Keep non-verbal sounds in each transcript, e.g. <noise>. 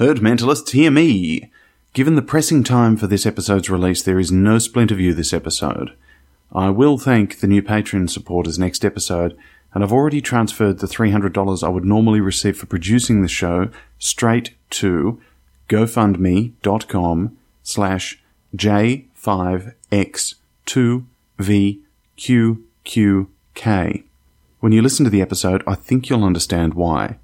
Herd mentalists, hear me! Given the pressing time for this episode's release, there is no Splinter View this episode. I will thank the new Patreon supporters next episode, and I've already transferred the $300 I would normally receive for producing the show straight to gofundme.com slash J5X2VQQK. When you listen to the episode, I think you'll understand why.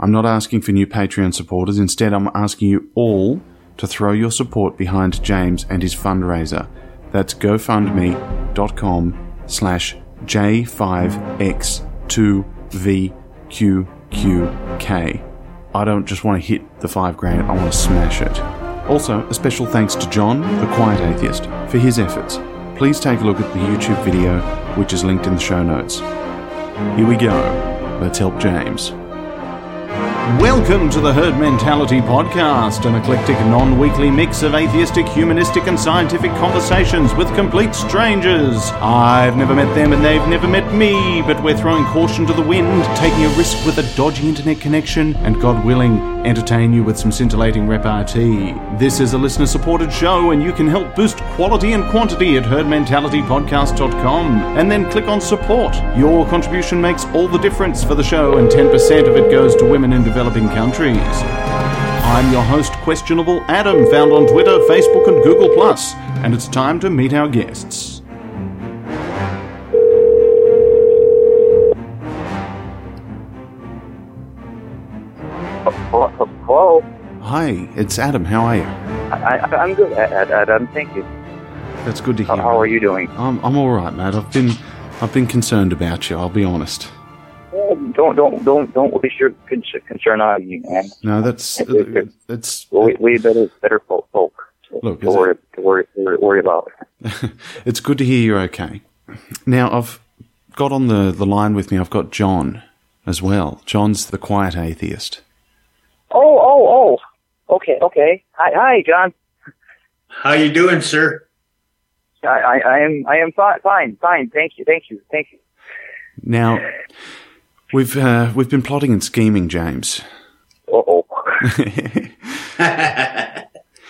I'm not asking for new Patreon supporters, instead I'm asking you all to throw your support behind James and his fundraiser. That's gofundme.com slash J5X2VQQK. I don't just want to hit the five grand, I want to smash it. Also, a special thanks to John, the Quiet Atheist, for his efforts. Please take a look at the YouTube video, which is linked in the show notes. Here we go. Let's help James. Welcome to the Herd Mentality Podcast, an eclectic non weekly mix of atheistic, humanistic, and scientific conversations with complete strangers. I've never met them and they've never met me, but we're throwing caution to the wind, taking a risk with a dodgy internet connection, and God willing, entertain you with some scintillating repartee. This is a listener supported show, and you can help boost quality and quantity at herdmentalitypodcast.com and then click on support. Your contribution makes all the difference for the show, and 10% of it goes to women in developing countries. I'm your host, Questionable Adam, found on Twitter, Facebook, and Google, and it's time to meet our guests. Hello. Hi, it's Adam. How are you? I, I'm good, Adam. Thank you. That's good to hear. How, are you doing? I'm, I'm all right, mate. I've been, I've been concerned about you. I'll be honest. Don't don't don't don't waste your concern on me, man. No, that's it's. We, we better better folk, folk to, Look, to worry, to worry to worry about. <laughs> it's good to hear you're okay. Now I've got on the the line with me. I've got John as well. John's the quiet atheist. Oh oh oh. Okay okay. Hi hi John. How you doing, sir? I I, I am I am fine fine fine. Thank you thank you thank you. Now we've uh, we've been plotting and scheming, James. Uh oh. <laughs>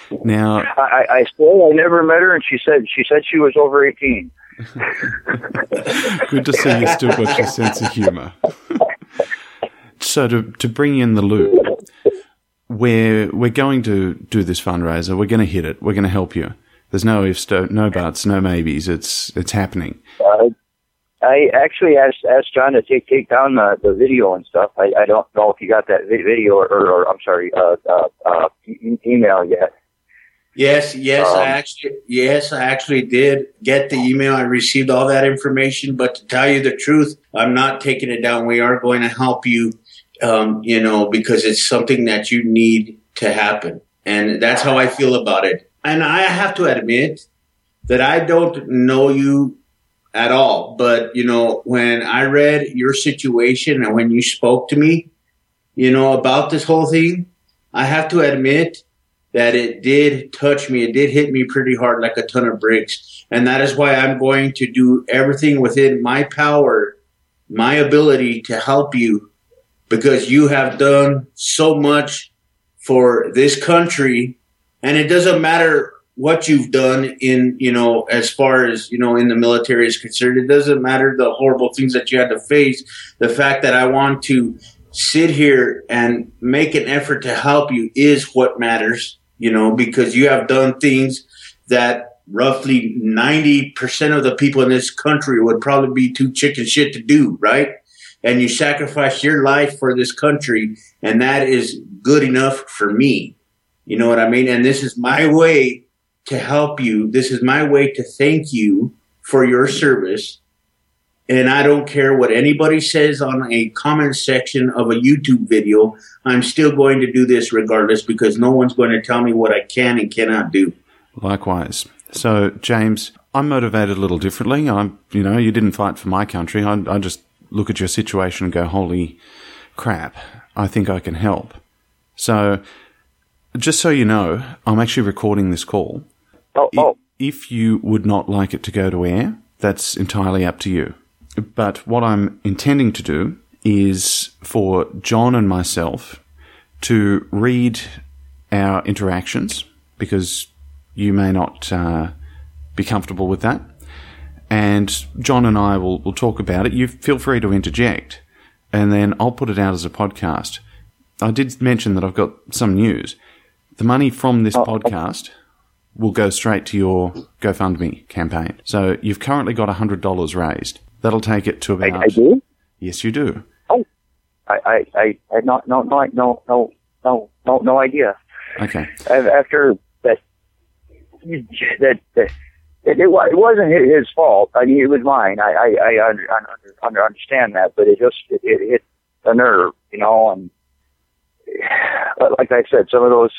<laughs> Now I I I swear I never met her, and she said she said she was over eighteen. <laughs> good to see you still got your sense of humour. so to to bring you in the loop, we're we're going to do this fundraiser. We're going to hit it. We're going to help you. There's no ifs, no buts, no maybes. It's it's happening. Uh, I actually asked asked John to take take down the, the video and stuff. I, I don't know if you got that video or, or, or I'm sorry, uh, uh, uh, e- email yet. Yes, yes, Um, I actually, yes, I actually did get the email. I received all that information, but to tell you the truth, I'm not taking it down. We are going to help you, um, you know, because it's something that you need to happen, and that's how I feel about it. And I have to admit that I don't know you at all, but you know, when I read your situation and when you spoke to me, you know, about this whole thing, I have to admit that it did touch me. It did hit me pretty hard like a ton of bricks. And that is why I'm going to do everything within my power, my ability to help you because you have done so much for this country. And it doesn't matter what you've done in, you know, as far as, you know, in the military is concerned. It doesn't matter the horrible things that you had to face. The fact that I want to sit here and make an effort to help you is what matters, you know, because you have done things that roughly 90% of the people in this country would probably be too chicken shit to do, right? And you sacrificed your life for this country, and that is good enough for me. You know what I mean? And this is my way to help you. This is my way to thank you for your service. And I don't care what anybody says on a comment section of a YouTube video. I'm still going to do this regardless because no one's going to tell me what I can and cannot do. Likewise. So, James, I'm motivated a little differently. I'm, you know, you didn't fight for my country. I, I just look at your situation and go, holy crap, I think I can help. So, just so you know, I'm actually recording this call. Oh, oh, If you would not like it to go to air, that's entirely up to you. But what I'm intending to do is for John and myself to read our interactions because you may not uh, be comfortable with that. And John and I will, will talk about it. You feel free to interject, and then I'll put it out as a podcast. I did mention that I've got some news. The money from this oh, podcast will go straight to your GoFundMe campaign. So you've currently got $100 raised. That'll take it to about. I, I do. Yes, you do. Oh, I, I, I had not, no, no, no, no, no, no, no idea. Okay. After that, that, that it, it, it wasn't his fault. I mean, it was mine. I, I, I under, under, understand that, but it just, it, it hit the nerve, you know, and <sighs> like I said, some of those,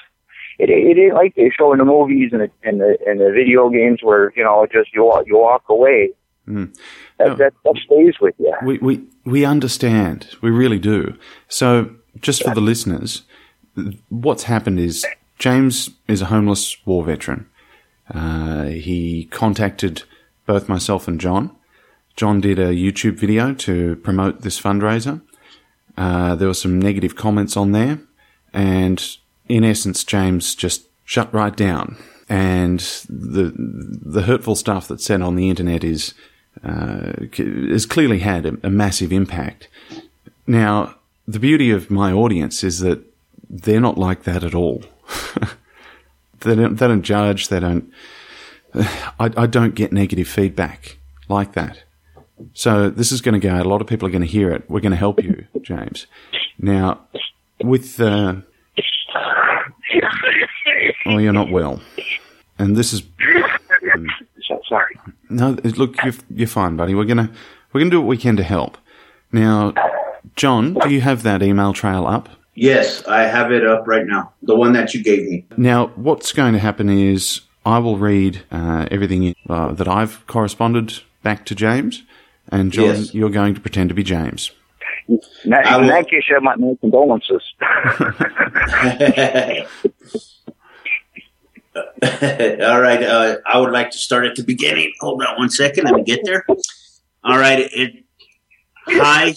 it, it ain't like they show in the movies and the, and the, and the video games where, you know, just you walk, you walk away. Mm. That, No. that, that stays with you. We, we, we understand. We really do. So, just for the listeners, what's happened is James is a homeless war veteran. Uh, he contacted both myself and John. John did a YouTube video to promote this fundraiser. Uh, there were some negative comments on there, and in essence, James just shut right down. And the the hurtful stuff that's said on the internet is uh, clearly had a, a massive impact. Now, the beauty of my audience is that they're not like that at all. <laughs> they don't they don't judge. They don't. <sighs> I, I don't get negative feedback like that. So this is going to go out. A lot of people are going to hear it. We're going to help you, James. Now, with uh, oh, you're not well, and this is So, sorry. no. Look, you're you're fine, buddy. We're gonna we're gonna do what we can to help. Now, John, do you have that email trail up? Yes, I have it up right now. The one that you gave me. Now, what's going to happen is I will read uh, everything uh, that I've corresponded back to James, and John, Yes. you're going to pretend to be James. In that, I in will- that case, you have my, my condolences. <laughs> <laughs> All right. Uh, I would like to start at the beginning. Hold on one second. Let me get there. All right. It, hi.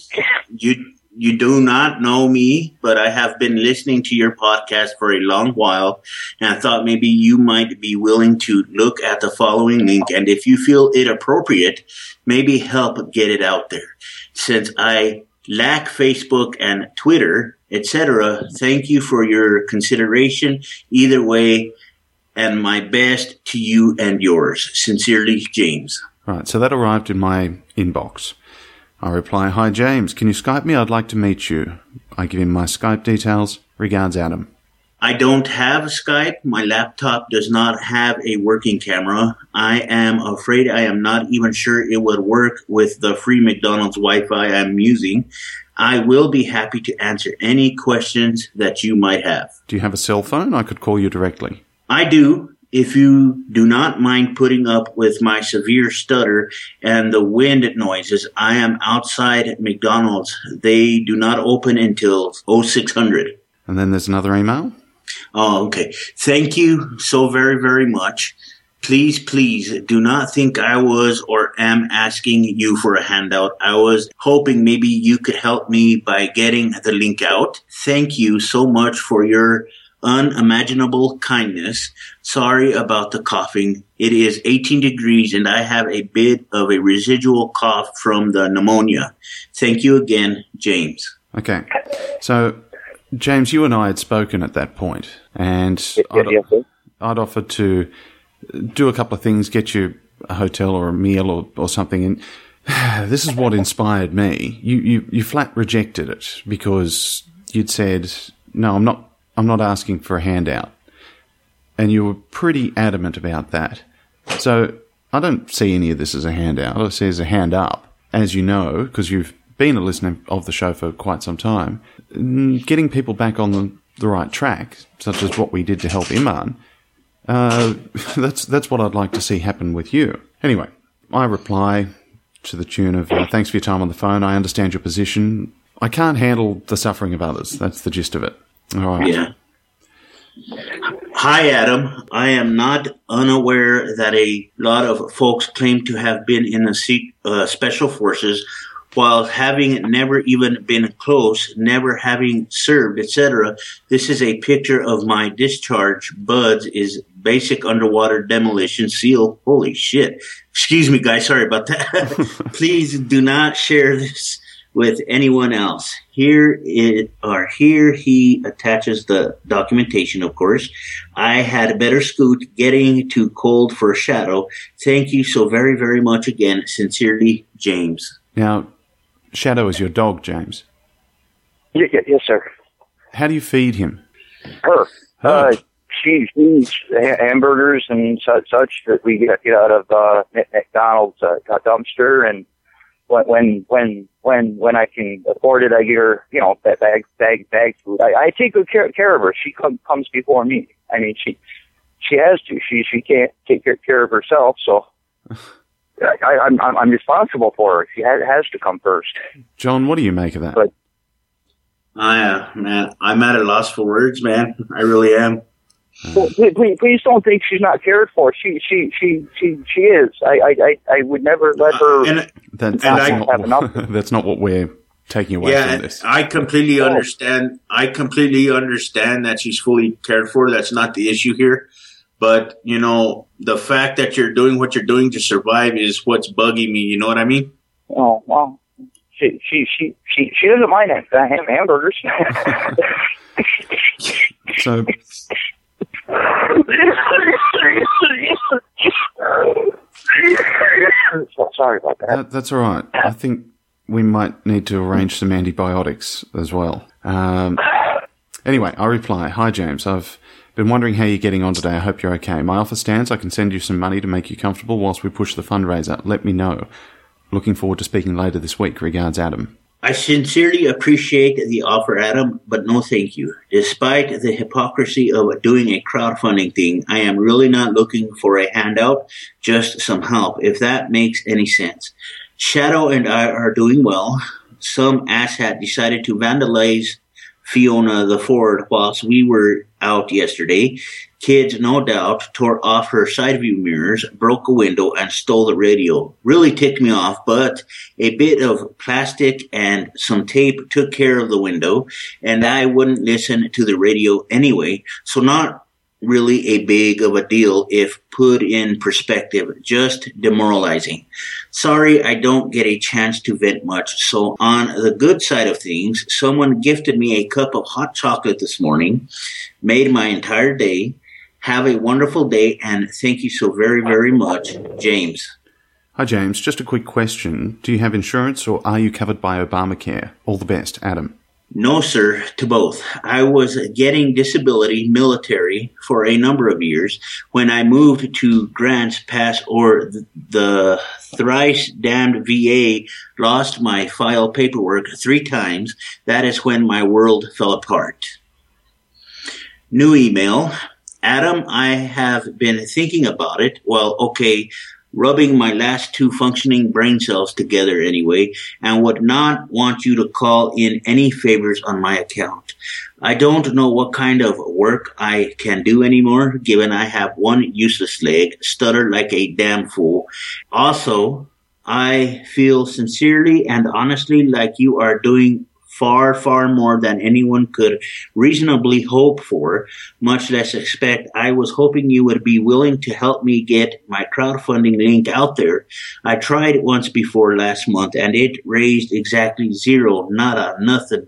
You you do not know me, but I have been listening to your podcast for a long while, and I thought maybe you might be willing to look at the following link, and if you feel it appropriate, maybe help get it out there. Since I lack Facebook and Twitter, etc., thank you for your consideration. Either way, and my best to you and yours. Sincerely, James. Right, so that arrived in my inbox. I reply, Hi James, can you Skype me? I'd like to meet you. I give him my Skype details. Regards, Adam. I don't have Skype. My laptop does not have a working camera. I am afraid I am not even sure it would work with the free McDonald's Wi Fi I'm using. I will be happy to answer any questions that you might have. Do you have a cell phone? I could call you directly. I do. If you do not mind putting up with my severe stutter and the wind noises, I am outside McDonald's. They do not open until 0600. And then there's another email. Oh, okay. Thank you so very, very much. Please, please do not think I was or am asking you for a handout. I was hoping maybe you could help me by getting the link out. Thank you so much for your unimaginable kindness. Sorry about the coughing. It is 18 degrees and I have a bit of a residual cough from the pneumonia. Thank you again, James. Okay. So, James, you and I had spoken at that point, and I'd. I'd offered to do a couple of things, get you a hotel or a meal or, or something. And <sighs> this is what inspired me. You, you, you flat rejected it because you'd said, no, I'm not, I'm not asking for a handout. And you were pretty adamant about that. So I don't see any of this as a handout. I see it as a hand up, as you know, because you've been a listener of the show for quite some time. Getting people back on the, the right track, such as what we did to help Iman, uh, <laughs> that's that's what I'd like to see happen with you. Anyway, I reply to the tune of uh, "Thanks for your time on the phone. I understand your position. I can't handle the suffering of others. That's the gist of it." Yeah. Hi, Adam. I am not unaware that a lot of folks claim to have been in the uh, special forces while having never even been close, never having served, etc. This is a picture of my discharge. Buds is basic underwater demolition seal. Holy shit. Excuse me, guys. Sorry about that. <laughs> Please do not share this with anyone else. Here it or here he attaches the documentation, of course. I had a better scoot getting too cold for a shadow. Thank you so very, very much again. Sincerely, James. Now, Shadow is your dog, James. Y- y- yes, sir. How do you feed him? Her. Her. Uh, she eats hamburgers and such, such that we get, get out of uh, McDonald's uh, dumpster, and when when when when when I can afford it, I get her, you know, that bag bag bag food. I, I take good care, care of her. She come, comes before me. I mean, she she has to. She she can't take care, care of herself, so. <sighs> I, I'm I'm I'm responsible for her. She has, has to come first. John, what do you make of that? But- I, uh, man, I'm at a loss for words, man. I really am. Mm. Well, please, please, please don't think she's not cared for. She, she, she, she, she is. I, I, I, I would never let her. And That's, And I- not, have enough. <laughs> that's not what we're taking away yeah, from this. I completely Oh. understand. I completely understand that she's fully cared for. That's not the issue here. But you know, the fact that you're doing what you're doing to survive is what's bugging me. You know what I mean? Oh well, she, she, she, she, she doesn't mind ham, ham, hamburgers. <laughs> So, so sorry about that. that, that's all right. I think we might need to arrange some antibiotics as well. Um, anyway, I reply Hi, James. I've been wondering how you're getting on today. I hope you're okay. My offer stands. I can send you some money to make you comfortable whilst we push the fundraiser. Let me know. Looking forward to speaking later this week. Regards, Adam. I sincerely appreciate the offer, Adam, but no thank you. Despite the hypocrisy of doing a crowdfunding thing, I am really not looking for a handout, just some help, if that makes any sense. Shadow and I are doing well. Some asshat decided to vandalize Fiona the Ford whilst we were out yesterday. Kids, no doubt, tore off her side view mirrors, broke a window, and stole the radio. Really ticked me off, but a bit of plastic and some tape took care of the window, and I wouldn't listen to the radio anyway, so not really a big of a deal if put in perspective, just demoralizing. Sorry, I don't get a chance to vent much. So on the good side of things, someone gifted me a cup of hot chocolate this morning, made my entire day. Have a wonderful day and thank you so very, very much, James. Hi, James. Just a quick question. Do you have insurance or are you covered by Obamacare? All the best, Adam. No, sir, to both. I was getting disability military for a number of years. When I moved to Grants Pass or the thrice damned VA lost my file paperwork three times, that is when my world fell apart. New email. Adam, I have been thinking about it. Well, okay, rubbing my last two functioning brain cells together anyway, and would not want you to call in any favors on my account. I don't know what kind of work I can do anymore, given I have one useless leg, stutter like a damn fool. Also, I feel sincerely and honestly like you are doing far, far more than anyone could reasonably hope for, much less expect. I was hoping you would be willing to help me get my crowdfunding link out there. I tried it once before last month and it raised exactly zero, nada, nothing.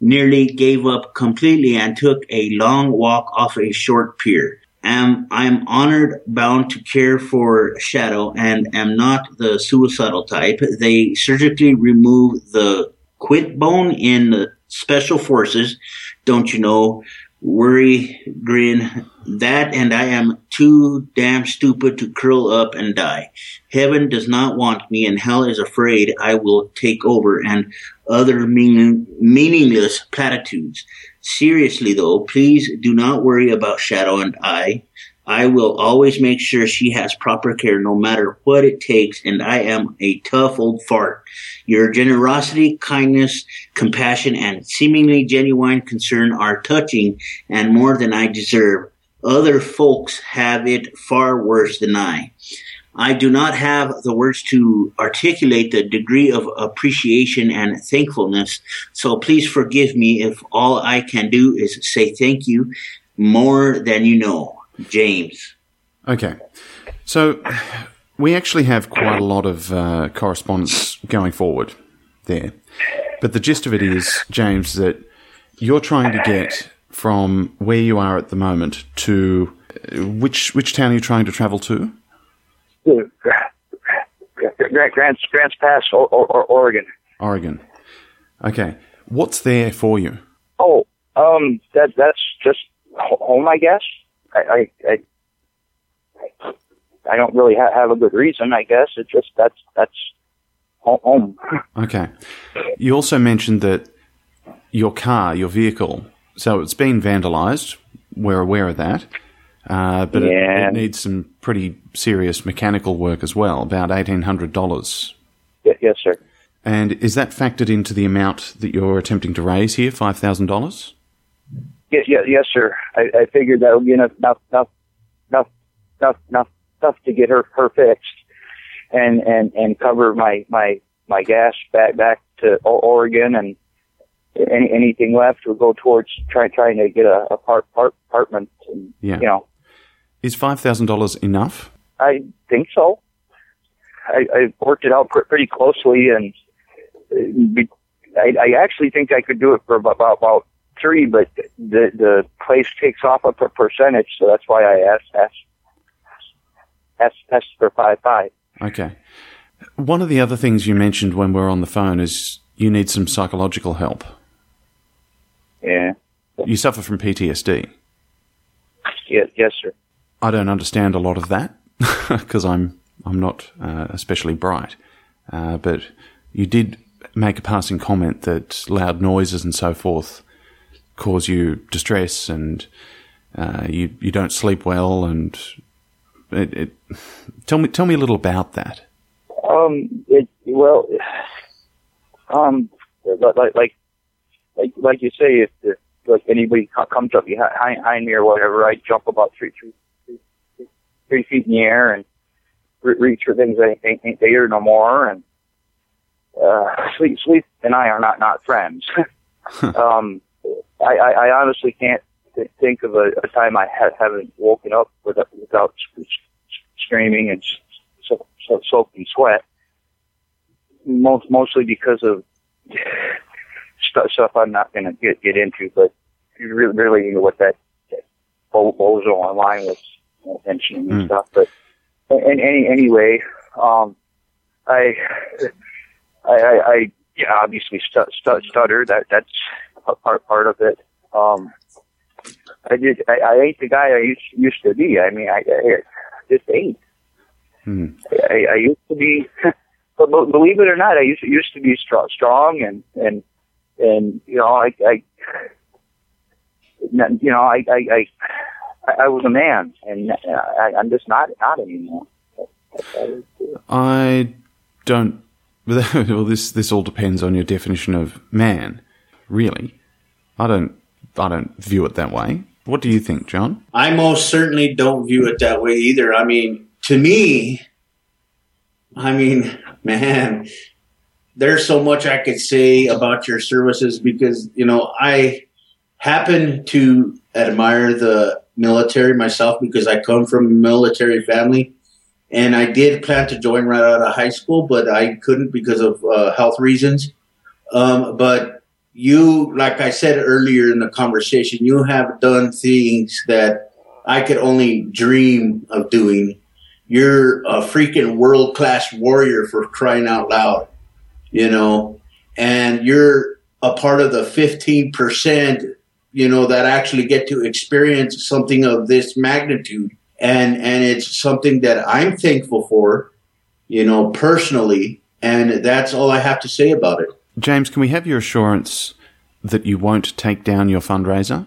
Nearly gave up completely and took a long walk off a short pier. Am I'm honored, bound to care for Shadow, and am not the suicidal type. They surgically remove the quit bone in the special forces. Don't you know? Worry, grin. That and I am too damn stupid to curl up and die. Heaven does not want me, and hell is afraid I will take over, and other meaning, meaningless platitudes. Seriously, though, please do not worry about Shadow and I. I will always make sure she has proper care no matter what it takes, and I am a tough old fart. Your generosity, kindness, compassion, and seemingly genuine concern are touching and more than I deserve. Other folks have it far worse than I. I do not have the words to articulate the degree of appreciation and thankfulness. So please forgive me if all I can do is say thank you more than you know. James. Okay. So we actually have quite a lot of uh, correspondence going forward there. But the gist of it is, James, that you're trying to get from where you are at the moment to which which town are you trying to travel to? Grants Grants Pass, or, or, or Oregon. Oregon. Okay. What's there for you? Oh, um, that that's just home, I guess. I I I, I don't really ha- have a good reason. I guess it's just that's that's home. <laughs> Okay. You also mentioned that your car, your vehicle, so it's been vandalized. We're aware of that. Uh, but yeah. it, it, needs some pretty serious mechanical work as well, about $1,800. yes, sir. And is that factored into the amount that you're attempting to raise here, $5,000? Yeah, yeah, yes, sir. I, I figured that would be enough, enough, enough, enough, enough, enough, enough to get her, her fixed and, and, and cover my, my, my gas back, back to Oregon and any, anything left would go towards trying, trying to get a, a part, part, apartment and, yeah. you know, is $5,000 enough? I think so. I, I worked it out pr- pretty closely, and uh, I, I actually think I could do it for about, about three, but the the place takes off a percentage, so that's why I asked asked asked, asked for five five. Okay. One of the other things you mentioned when we were on the phone is you need some psychological help. Yeah. You suffer from PTSD. Yes, yes, sir. I don't understand a lot of that <laughs> because I'm I'm not uh, especially bright. Uh, but you did make a passing comment that loud noises and so forth cause you distress and uh, you you don't sleep well and it, it, tell me tell me a little about that. Um, it, well, um, like like like like you say, if the, like anybody comes up behind me or whatever, I jump about three three three feet in the air and re- reach for things that ain't, ain't there no more. And uh, sleep, sleep, and I are not not friends. <laughs> um, I, I, I honestly can't th- think of a, a time I ha- haven't woken up without, without screaming and so, so, soaking sweat. Most mostly because of <laughs> stuff, stuff I'm not going to get get into, but really, really know what that, that bozo online was mentioning and mm. stuff. But and any anyway, um, I, I, I, I yeah, obviously stu- stu- stutter. That that's part part of it. Um, I did. I, I ain't the guy I used used to be. I mean, I, I just ain't. Hmm. I, I used to be, <laughs> but believe it or not, I used to, used to be strong, strong and and and you know, I, I you know, I, I, I I, I was a man, and I, I'm just not not anymore. I don't. <laughs> Well, this this all depends on your definition of man. Really, I don't. I don't view it that way. What do you think, John? I most certainly don't view it that way either. I mean, to me, I mean, <laughs> man, there's so much I could say about your services because you know I happen to admire the military myself because I come from a military family. And I did plan to join right out of high school, but I couldn't because of uh, health reasons. Um, but you, like I said earlier in the conversation, you have done things that I could only dream of doing. You're a freaking world class warrior for crying out loud, you know, and you're a part of the 15% you know, that actually get to experience something of this magnitude. And, and it's something that I'm thankful for, you know, personally. And that's all I have to say about it. James, can we have your assurance that you won't take down your fundraiser?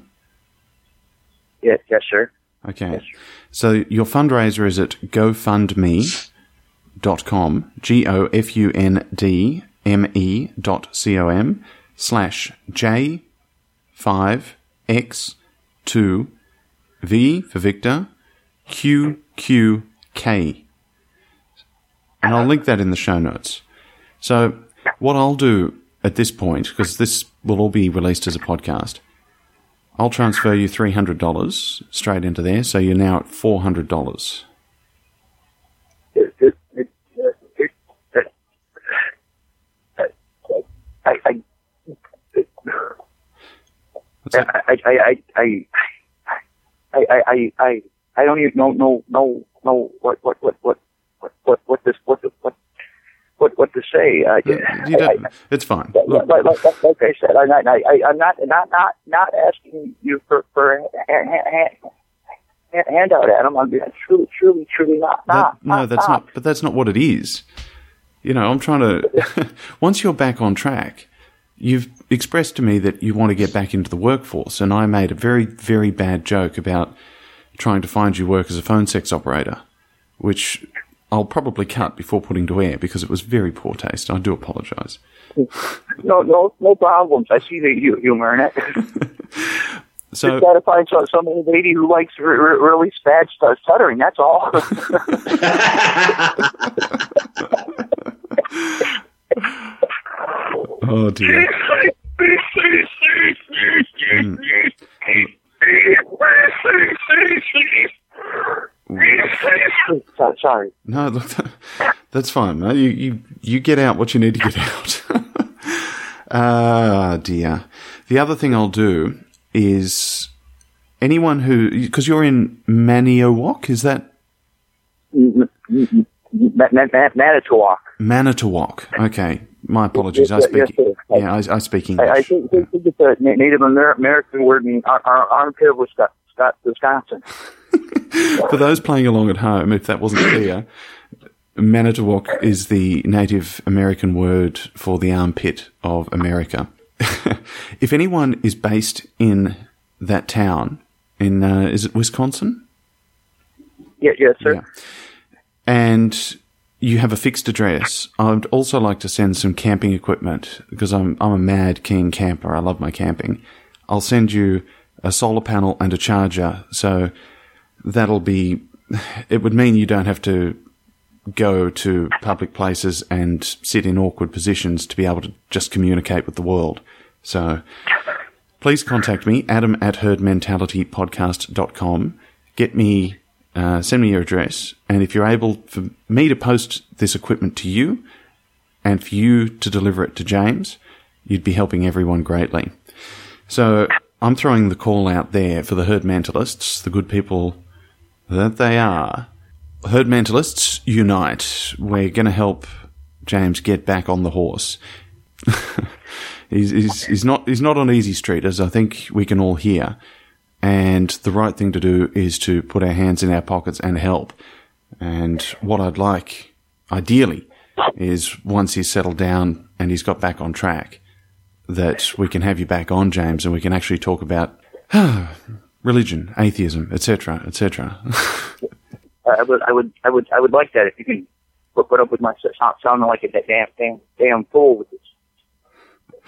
Yes, yes, sir. Okay. Yes, sir. So your fundraiser is at gofundme.com, G O F U N D M E dot C O M slash J five X, 2, V for Victor, Q, Q, K. and I'll link that in the show notes. So, what I'll do at this point, because this will all be released as a podcast, I'll transfer you three hundred dollars straight into there, so you're now at four hundred dollars. It, it, it, it, it, I, I, I, I, I, I, I, I, I, don't even know, know, know what, what, what, what, what, what, what this, what, what, what, what to say. I, don't- it's fine. like, like, like, like, I said, I, I, I, I'm not, not, not, not asking you for, for a hand, hand, hand, handout, Adam. I'm truly, truly, truly not, that, not, no, that's not. But that's not what it is. You know, I'm trying to. <laughs> <laughs> once you're back on track, you've expressed to me that you want to get back into the workforce, and I made a very, very bad joke about trying to find you work as a phone sex operator, which I'll probably cut before putting to air because it was very poor taste. I do apologise. No, no, no problems. I see the hu- humor in it. <laughs> So Just gotta find some, some old lady who likes re- re- really bad stu- stuttering. That's all. <laughs> Oh dear. <laughs> So- Sorry. No, look, <laughs> that's fine. You, you, you get out what you need to get out. <laughs> Ah, dear. The other thing I'll do is anyone who, because you're in Maniowak, is that Ma- Ma- Ma- Manitowoc. Manitowoc? Okay. My apologies. I speak, yes, yeah, I, I speak I, English. I think, think it's a Native American word in our, our armpit of Wisconsin. Wisconsin. For those playing along at home, if that wasn't clear, Manitowoc is the Native American word for the armpit of America. <laughs> if anyone is based in that town, in uh, is it Wisconsin? Yeah, yes, sir. Yeah. And you have a fixed address. I'd also like to send some camping equipment because I'm I'm a mad keen camper. I love my camping. I'll send you a solar panel and a charger. So that'll be. It would mean you don't have to go to public places and sit in awkward positions to be able to just communicate with the world. So please contact me, adam at herdmentalitypodcast.com. Get me, uh, send me your address. And if you're able for me to post this equipment to you and for you to deliver it to James, you'd be helping everyone greatly. So I'm throwing the call out there for the herd mentalists, the good people that they are. Herd mentalists, unite. We're going to help James get back on the horse. <laughs> he's, he's, he's not he's not on easy street, as I think we can all hear. And the right thing to do is to put our hands in our pockets and help. And what I'd like, ideally, is once he's settled down and he's got back on track, that we can have you back on, James, and we can actually talk about <sighs> religion, atheism, etc., etc. I would, I would, I would, I would like that if you could put, put up with my sound, sounding like a damn, damn, damn fool with this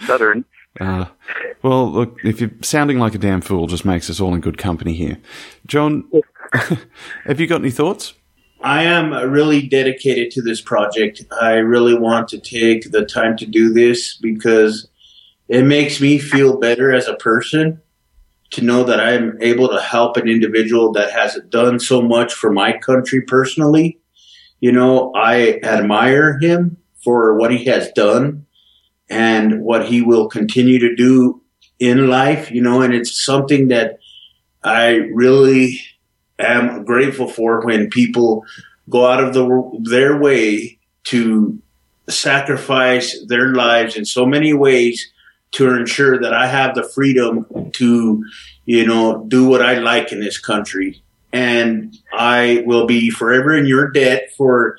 stuttering. Uh, well, look, if you're sounding like a damn fool, just makes us all in good company here. John, <laughs> have you got any thoughts? I am really dedicated to this project. I really want to take the time to do this because it makes me feel better as a person to know that I'm able to help an individual that has done so much for my country personally. You know, I admire him for what he has done and what he will continue to do in life, you know, and it's something that I really am grateful for when people go out of the, their way to sacrifice their lives in so many ways to ensure that I have the freedom to, you know, do what I like in this country. And I will be forever in your debt for,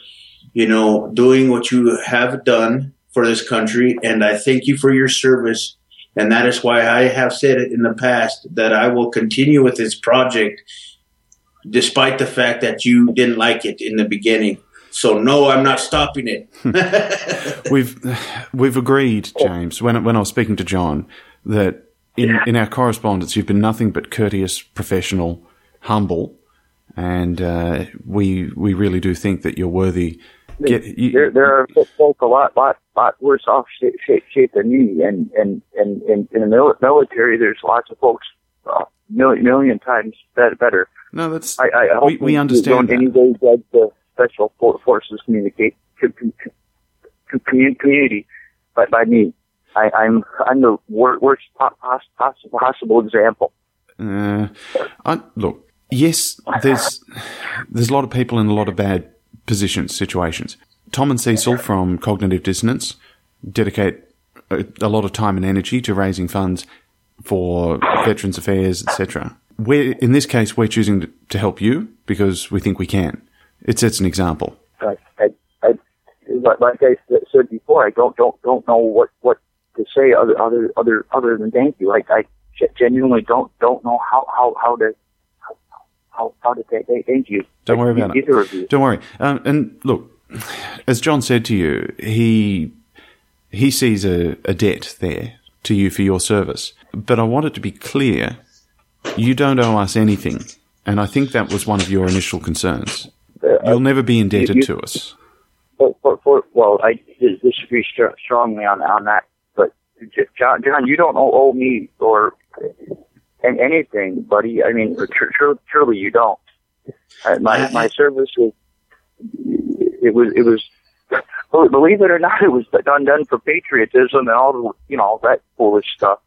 you know, doing what you have done for this country. And I thank you for your service. And that is why I have said it in the past that I will continue with this project despite the fact that you didn't like it in the beginning. So no, I'm not stopping it. We've we've agreed, James. When when I was speaking to John, that in in our correspondence, you've been nothing but courteous, professional, humble, and uh, we we really do think that you're worthy get. You, there, there are folk a lot, lot, lot worse off shape, shape, shape than me, and and and, and in the military, there's lots of folks uh, million million times better. better. no, that's I, I we, we understand don't that. any way judge the special forces communicate com, com, com, community, but by me, I, I'm I'm the worst po- pos- possible possible example. Uh, I, look, yes, there's there's a lot of people in a lot of bad positions, situations. Tom and Cecil from Cognitive Dissonance dedicate a, a lot of time and energy to raising funds for Veterans Affairs, etc. We're in this case, we're choosing to, to help you because we think we can. It sets an example. I, I, I, like I said before, I don't don't don't know what what to say other other other other than thank you. Like I genuinely don't don't know how how how to how how to say thank- thank you. Don't worry about either it. of you. Don't worry. Um, and look, as John said to you, he he sees a, a debt there to you for your service. But I want it to be clear, you don't owe us anything. And I think that was one of your initial concerns. Uh, You'll never be indebted you- to us. for, for, for, well, I disagree str- strongly on on that. But John, John, you don't owe, me or an- anything, buddy. I mean, tr- tr- truly, you don't. My my service was it was it was. Believe it or not, it was done done for patriotism and all the you know all that foolish stuff.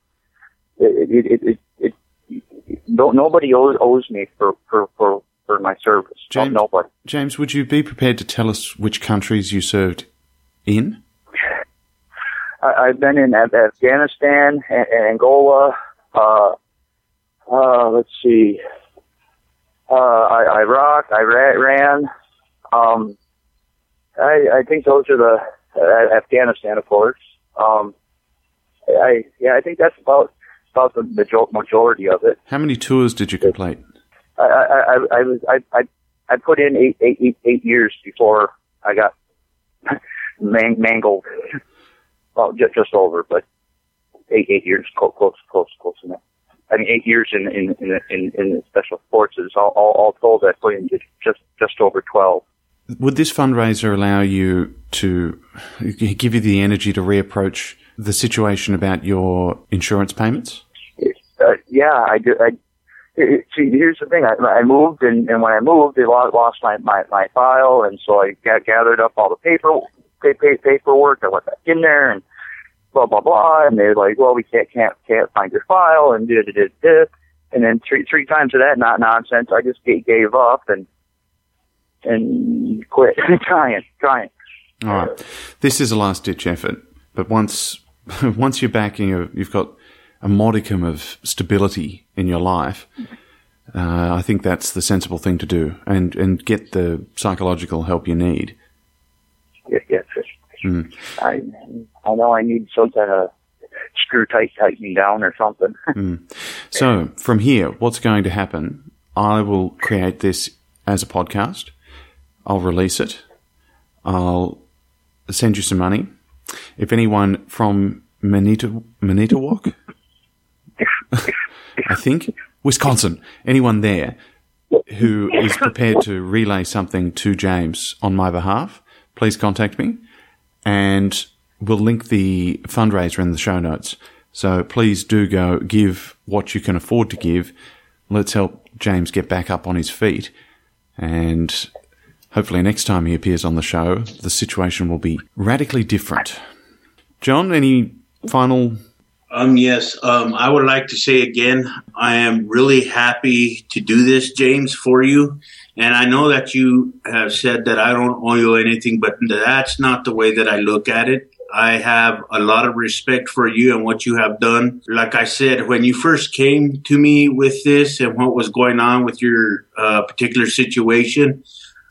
It it it, it, it, it no, nobody owes, owes me for for for for my service. James- Nobody. James, would you be prepared to tell us which countries you served in? I, I've been in Afghanistan and, and Angola. Uh, uh, let's see, uh, I, Iraq, Iran. Um, I, I think those are the uh, Afghanistan, of course. Um, I yeah, I think that's about about the majority of it. How many tours did you complete? I I, I, was I, I I put in eight, eight, eight, eight years before I got <laughs> man, mangled. well, just, just over, but eight eight years close close close close enough. I mean, eight years in in in in, in special forces. All, all all told, I put in just just, just over twelve. Would this fundraiser allow you to give you the energy to reapproach the situation about your insurance payments? Uh, yeah, I do. I, see, here's the thing. I, I moved, and, and when I moved, they lost, my, my, my file, and so I got, gathered up all the paper, pa- pa- paperwork. I went back in there, and blah blah blah. And they're like, "Well, we can't can't can't find your file," and did did did. And then three three times of that not nonsense. I just gave, gave up and and quit <laughs> trying trying. All right. This is a last ditch effort, but once <laughs> once you're back and you've got a modicum of stability in your life, uh, I think that's the sensible thing to do, and and get the psychological help you need. Yes. Mm. I I know I need some kind of screw tight tightening down or something. <laughs> So from here, what's going to happen? I will create this as a podcast. I'll release it. I'll send you some money. If anyone from Manita Manitowoc, <laughs> I think Wisconsin, anyone there who is prepared to relay something to James on my behalf, please contact me, and we'll link the fundraiser in the show notes. So please do go give what you can afford to give. Let's help James get back up on his feet, and hopefully next time he appears on the show, the situation will be radically different. John, any final Um, yes, um, I would like to say again, I am really happy to do this, James, for you. And I know that you have said that I don't owe you anything, but that's not the way that I look at it. I have a lot of respect for you and what you have done. Like I said, when you first came to me with this and what was going on with your uh, particular situation,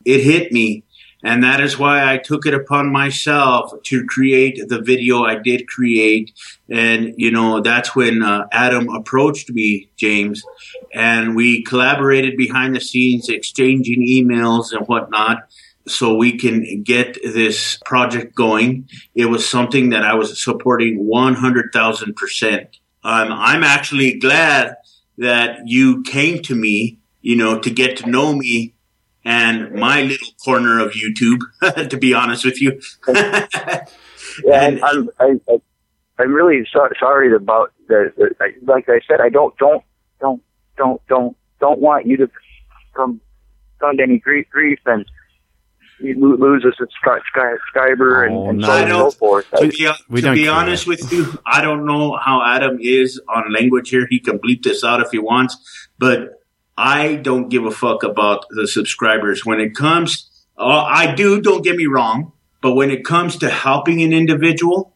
it hit me. And that is why I took it upon myself to create the video I did create. And, you know, that's when uh, Adam approached me, James, and we collaborated behind the scenes, exchanging emails and whatnot so we can get this project going. It was something that I was supporting 100,000%. Um, I'm actually glad that you came to me, you know, to get to know me and my little corner of YouTube, <laughs> to be honest with you. <laughs> yeah, and, I'm, I, I, I'm really so, sorry about the, the, like I said, I don't, don't, don't, don't, don't, don't want you to come, come to any grief, grief and you lose a subscriber and, oh, and so on so forth. To be, we to be honest with you, I don't know how Adam is on language here. He can bleep this out if he wants, but I don't give a fuck about the subscribers. When it comes, uh, I do, don't get me wrong, but when it comes to helping an individual,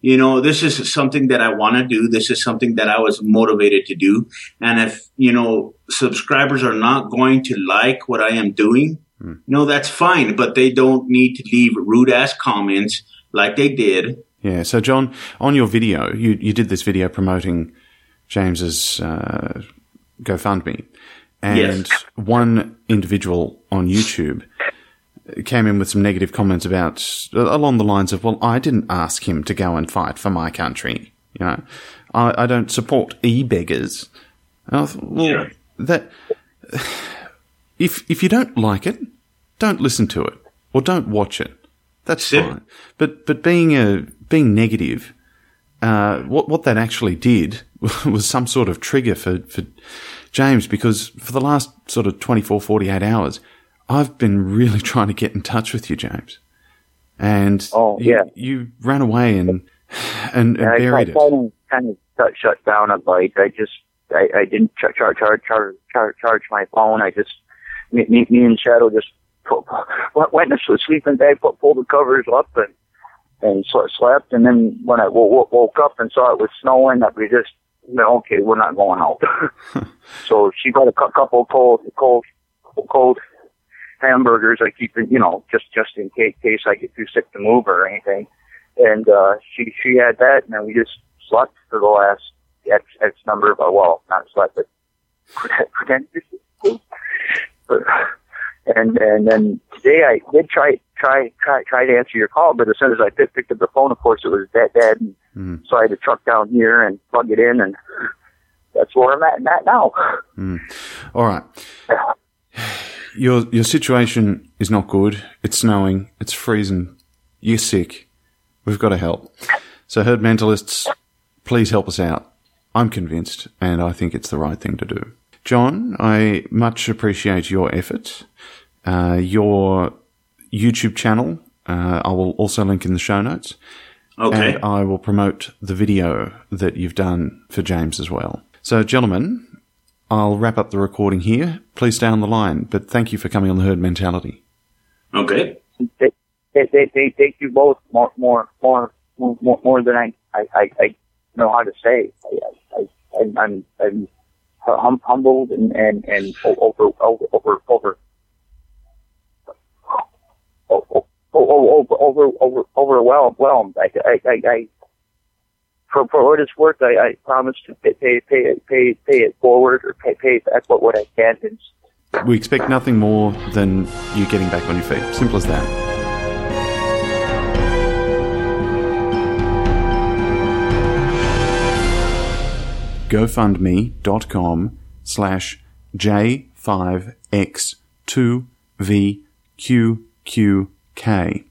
you know, this is something that I want to do. This is something that I was motivated to do. And if, you know, subscribers are not going to like what I am doing, mm. no, that's fine, but they don't need to leave rude ass comments like they did. Yeah. So, John, on your video, you, you did this video promoting James's uh, GoFundMe. And yes. one individual on YouTube came in with some negative comments about along the lines of, well, I didn't ask him to go and fight for my country. You know, I, I don't support e-beggars. well, yeah. that, <sighs> if, if you don't like it, don't listen to it or don't watch it. That's fine. But, but being a, being negative, uh, what, what that actually did <laughs> was some sort of trigger for, for James because for the last sort of 24, 48 hours, I've been really <laughs> trying to get in touch with you, James. And oh, you, yeah. you ran away and, and, and yeah, buried it. kind of got shut down a bite. I just, I, I didn't charge, charge, charge, charge, charge my phone. I just, me, me, me and Shadow just put, went to sleep in bed, put, pulled the covers up and, and slept. And then when I w- woke up and saw it was snowing, that we just, know, okay, we're not going out. <laughs> so she got a couple cold, cold, cold hamburgers. I keep it, you know, just just in case, case I get too sick to move or anything. And uh, she she had that, and then we just slept for the last X X number of well, not slept, but <laughs> pretend. but and and then today I did try try try try to answer your call, but as soon as I picked, picked up the phone, of course it was dead dead. And mm. So I had to truck down here and plug it in, and that's where I'm at, at now. Mm. All right. Your your situation is not good. It's snowing. It's freezing. You're sick. We've got to help. So, herd mentalists, please help us out. I'm convinced, and I think it's the right thing to do. John, I much appreciate your effort. Uh, your YouTube channel, uh, I will also link in the show notes. Okay. And I will promote the video that you've done for James as well. So, gentlemen, I'll wrap up the recording here. Please stay on the line, but thank you for coming on the herd mentality. Okay. They, they, they, they thank you both more, more, more, more, more than I, I, I, I know how to say. I, I, I, I'm, I'm hum, humbled and, and, and over, over, over, over, over, over, over, over, overwhelmed. I, I, I, I for, for what it's worth, I, I promise to pay, pay, pay, pay, pay it forward or pay, pay back what, what I can. We expect nothing more than you getting back on your feet. Simple as that. GoFundMe.com slash J5X2VQQK.